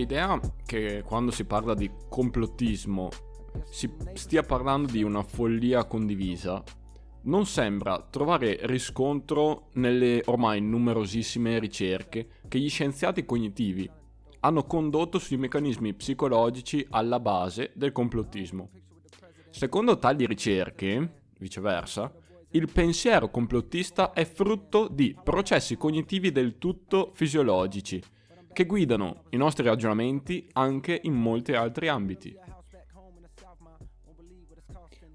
L'idea che quando si parla di complottismo si stia parlando di una follia condivisa non sembra trovare riscontro nelle ormai numerosissime ricerche che gli scienziati cognitivi hanno condotto sui meccanismi psicologici alla base del complottismo. Secondo tali ricerche, viceversa, il pensiero complottista è frutto di processi cognitivi del tutto fisiologici, che guidano i nostri ragionamenti anche in molti altri ambiti.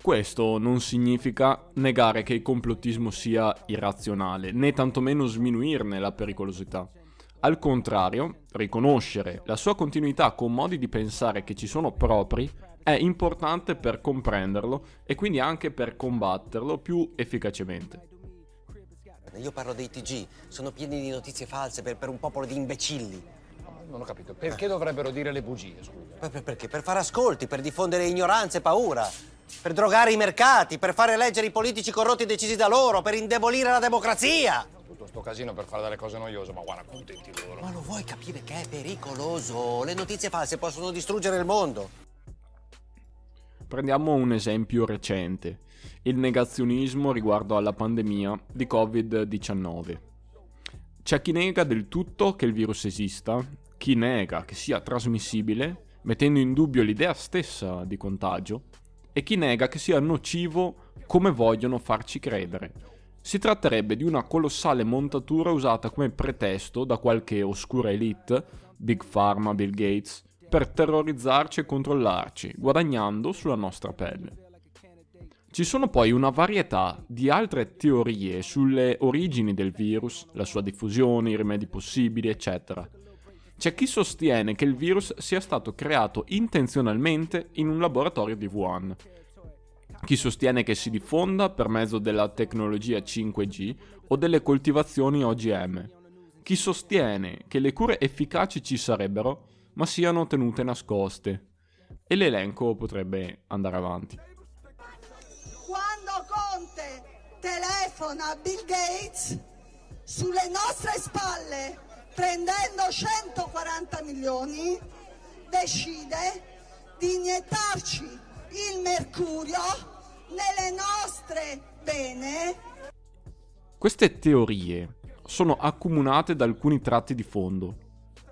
Questo non significa negare che il complottismo sia irrazionale, né tantomeno sminuirne la pericolosità. Al contrario, riconoscere la sua continuità con modi di pensare che ci sono propri è importante per comprenderlo e quindi anche per combatterlo più efficacemente. Io parlo dei TG, sono pieni di notizie false per, per un popolo di imbecilli. Non ho capito, perché dovrebbero dire le bugie, scusa? Per, perché? Per fare ascolti, per diffondere ignoranza e paura, per drogare i mercati, per fare eleggere i politici corrotti decisi da loro, per indebolire la democrazia. Tutto sto casino per fare delle cose noiose, ma guarda, contenti loro. Ma lo vuoi capire che è pericoloso? Le notizie false possono distruggere il mondo. Prendiamo un esempio recente, il negazionismo riguardo alla pandemia di Covid-19. C'è chi nega del tutto che il virus esista, chi nega che sia trasmissibile, mettendo in dubbio l'idea stessa di contagio, e chi nega che sia nocivo come vogliono farci credere. Si tratterebbe di una colossale montatura usata come pretesto da qualche oscura elite, Big Pharma, Bill Gates, per terrorizzarci e controllarci, guadagnando sulla nostra pelle. Ci sono poi una varietà di altre teorie sulle origini del virus, la sua diffusione, i rimedi possibili, eccetera. C'è chi sostiene che il virus sia stato creato intenzionalmente in un laboratorio di Wuhan. Chi sostiene che si diffonda per mezzo della tecnologia 5G o delle coltivazioni OGM. Chi sostiene che le cure efficaci ci sarebbero, ma siano tenute nascoste. E l'elenco potrebbe andare avanti. Quando Conte telefona a Bill Gates sulle nostre spalle, prendendo 140 milioni, decide di iniettarci il mercurio nelle nostre vene. Queste teorie sono accomunate da alcuni tratti di fondo.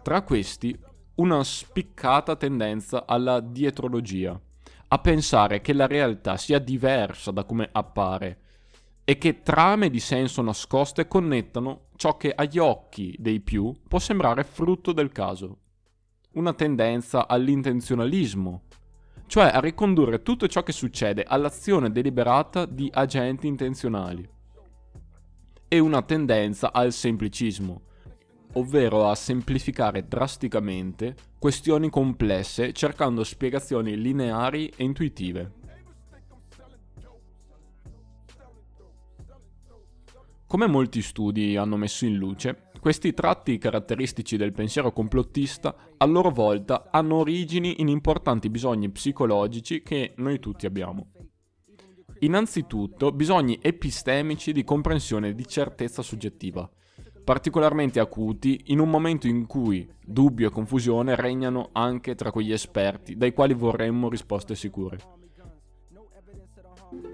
Tra questi una spiccata tendenza alla dietrologia, a pensare che la realtà sia diversa da come appare e che trame di senso nascoste connettano ciò che agli occhi dei più può sembrare frutto del caso. Una tendenza all'intenzionalismo, cioè a ricondurre tutto ciò che succede all'azione deliberata di agenti intenzionali. E una tendenza al semplicismo, ovvero a semplificare drasticamente questioni complesse cercando spiegazioni lineari e intuitive. Come molti studi hanno messo in luce, questi tratti caratteristici del pensiero complottista a loro volta hanno origini in importanti bisogni psicologici che noi tutti abbiamo. Innanzitutto bisogni epistemici di comprensione di certezza soggettiva, particolarmente acuti in un momento in cui dubbio e confusione regnano anche tra quegli esperti dai quali vorremmo risposte sicure.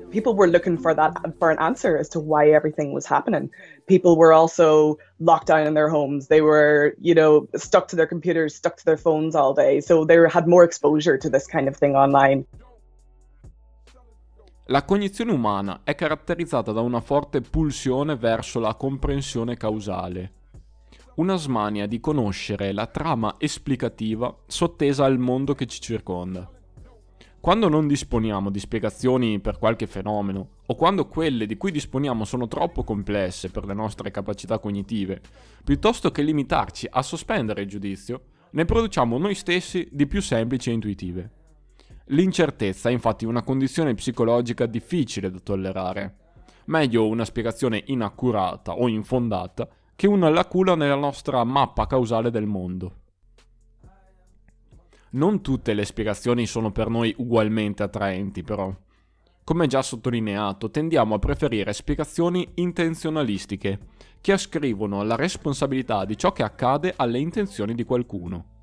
People were looking for that for an answer as to why everything was happening. People were also locked down in their homes. They were, you know, stuck to their computers, stuck to their phones all day. So they had more exposure to this kind of thing online. La cognizione umana è caratterizzata da una forte pulsione verso la comprensione causale, una smania di conoscere la trama esplicativa sottesa al mondo che ci circonda. Quando non disponiamo di spiegazioni per qualche fenomeno, o quando quelle di cui disponiamo sono troppo complesse per le nostre capacità cognitive, piuttosto che limitarci a sospendere il giudizio, ne produciamo noi stessi di più semplici e intuitive. L'incertezza è infatti una condizione psicologica difficile da tollerare. Meglio una spiegazione inaccurata o infondata che una lacuna nella nostra mappa causale del mondo. Non tutte le spiegazioni sono per noi ugualmente attraenti, però. Come già sottolineato, tendiamo a preferire spiegazioni intenzionalistiche, che ascrivono la responsabilità di ciò che accade alle intenzioni di qualcuno.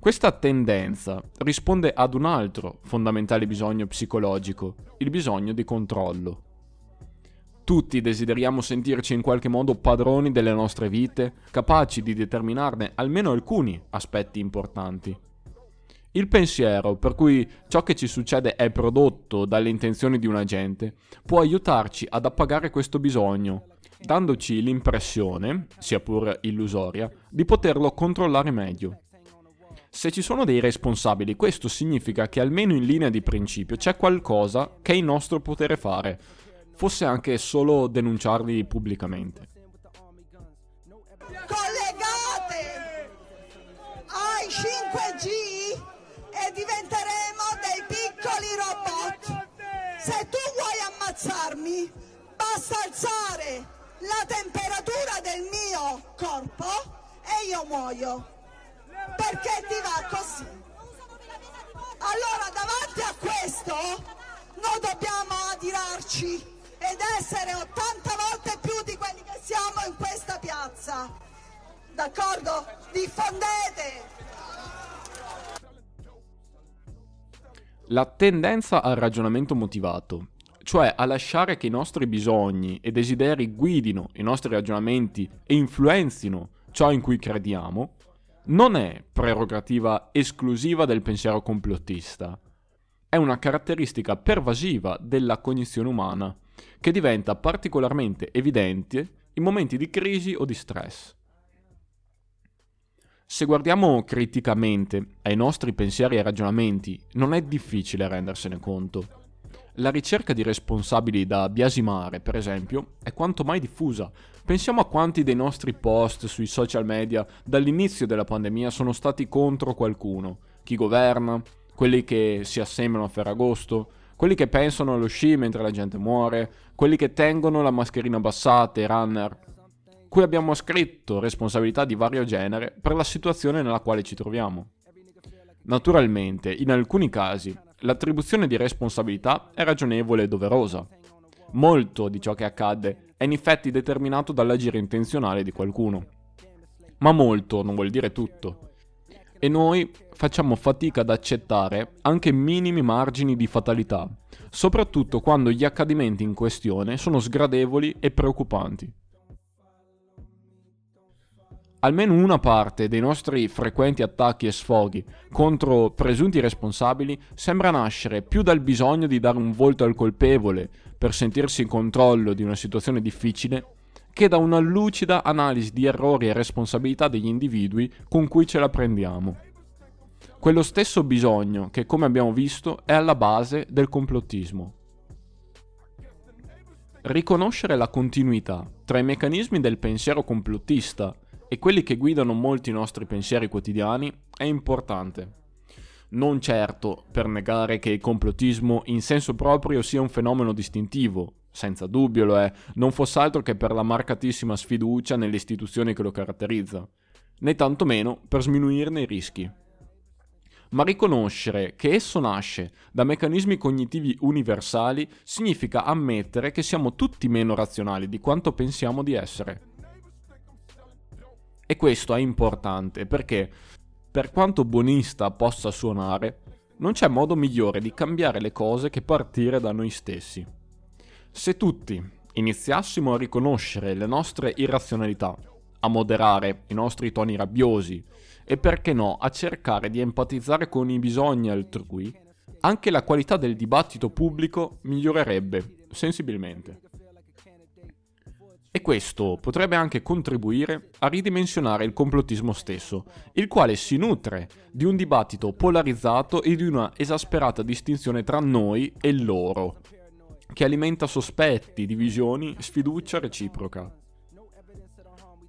Questa tendenza risponde ad un altro fondamentale bisogno psicologico, il bisogno di controllo. Tutti desideriamo sentirci in qualche modo padroni delle nostre vite, capaci di determinarne almeno alcuni aspetti importanti. Il pensiero, per cui ciò che ci succede è prodotto dalle intenzioni di un agente, può aiutarci ad appagare questo bisogno, dandoci l'impressione, sia pur illusoria, di poterlo controllare meglio. Se ci sono dei responsabili, questo significa che almeno in linea di principio c'è qualcosa che è in nostro potere fare, fosse anche solo denunciarli pubblicamente. Collegate ai 5G e diventeremo dei piccoli robot. Se tu vuoi ammazzarmi, basta alzare la temperatura del mio corpo e io muoio. Perché ti va così? Allora davanti a questo noi dobbiamo adirarci ed essere 80 volte più di quelli che siamo in questa piazza. D'accordo? Diffondete! La tendenza al ragionamento motivato, cioè a lasciare che i nostri bisogni e desideri guidino i nostri ragionamenti e influenzino ciò in cui crediamo, non è prerogativa esclusiva del pensiero complottista. È una caratteristica pervasiva della cognizione umana che diventa particolarmente evidente in momenti di crisi o di stress. Se guardiamo criticamente ai nostri pensieri e ragionamenti, non è difficile rendersene conto. La ricerca di responsabili da biasimare, per esempio, è quanto mai diffusa. Pensiamo a quanti dei nostri post sui social media dall'inizio della pandemia sono stati contro qualcuno, chi governa, quelli che si assemblano a Ferragosto, quelli che pensano allo sci mentre la gente muore, quelli che tengono la mascherina abbassata, i runner. Qui abbiamo scritto responsabilità di vario genere per la situazione nella quale ci troviamo. Naturalmente, in alcuni casi, l'attribuzione di responsabilità è ragionevole e doverosa. Molto di ciò che accade è in effetti determinato dall'agire intenzionale di qualcuno. Ma molto non vuol dire tutto e noi facciamo fatica ad accettare anche minimi margini di fatalità, soprattutto quando gli accadimenti in questione sono sgradevoli e preoccupanti. Almeno una parte dei nostri frequenti attacchi e sfoghi contro presunti responsabili sembra nascere più dal bisogno di dare un volto al colpevole per sentirsi in controllo di una situazione difficile che da una lucida analisi di errori e responsabilità degli individui con cui ce la prendiamo. Quello stesso bisogno che, come abbiamo visto, è alla base del complottismo. Riconoscere la continuità tra i meccanismi del pensiero complottista e quelli che guidano molti nostri pensieri quotidiani è importante. Non certo per negare che il complottismo in senso proprio sia un fenomeno distintivo, senza dubbio lo è, non fosse altro che per la marcatissima sfiducia nelle istituzioni che lo caratterizza, né tantomeno per sminuirne i rischi. Ma riconoscere che esso nasce da meccanismi cognitivi universali significa ammettere che siamo tutti meno razionali di quanto pensiamo di essere. E questo è importante perché, per quanto buonista possa suonare, non c'è modo migliore di cambiare le cose che partire da noi stessi. Se tutti iniziassimo a riconoscere le nostre irrazionalità, a moderare i nostri toni rabbiosi e perché no a cercare di empatizzare con i bisogni altrui, anche la qualità del dibattito pubblico migliorerebbe sensibilmente. E questo potrebbe anche contribuire a ridimensionare il complottismo stesso, il quale si nutre di un dibattito polarizzato e di una esasperata distinzione tra noi e loro, che alimenta sospetti, divisioni, sfiducia reciproca.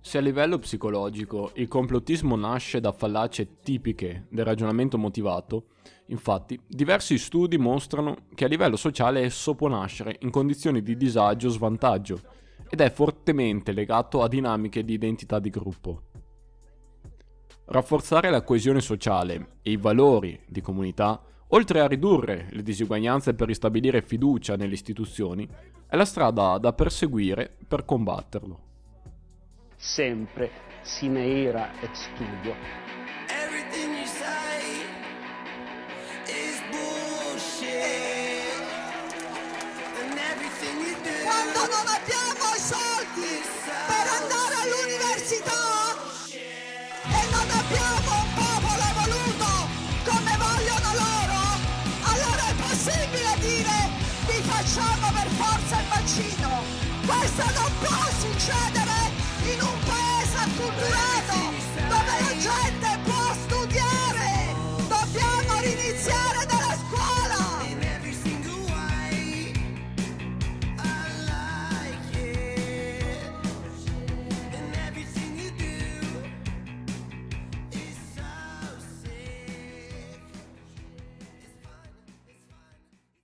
Se a livello psicologico il complottismo nasce da fallacie tipiche del ragionamento motivato, infatti diversi studi mostrano che a livello sociale esso può nascere in condizioni di disagio o svantaggio ed è fortemente legato a dinamiche di identità di gruppo. Rafforzare la coesione sociale e i valori di comunità, oltre a ridurre le disuguaglianze per ristabilire fiducia nelle istituzioni, è la strada da perseguire per combatterlo. Sempre sine era et studio. Quando non Questo non può succedere in un paese acculturato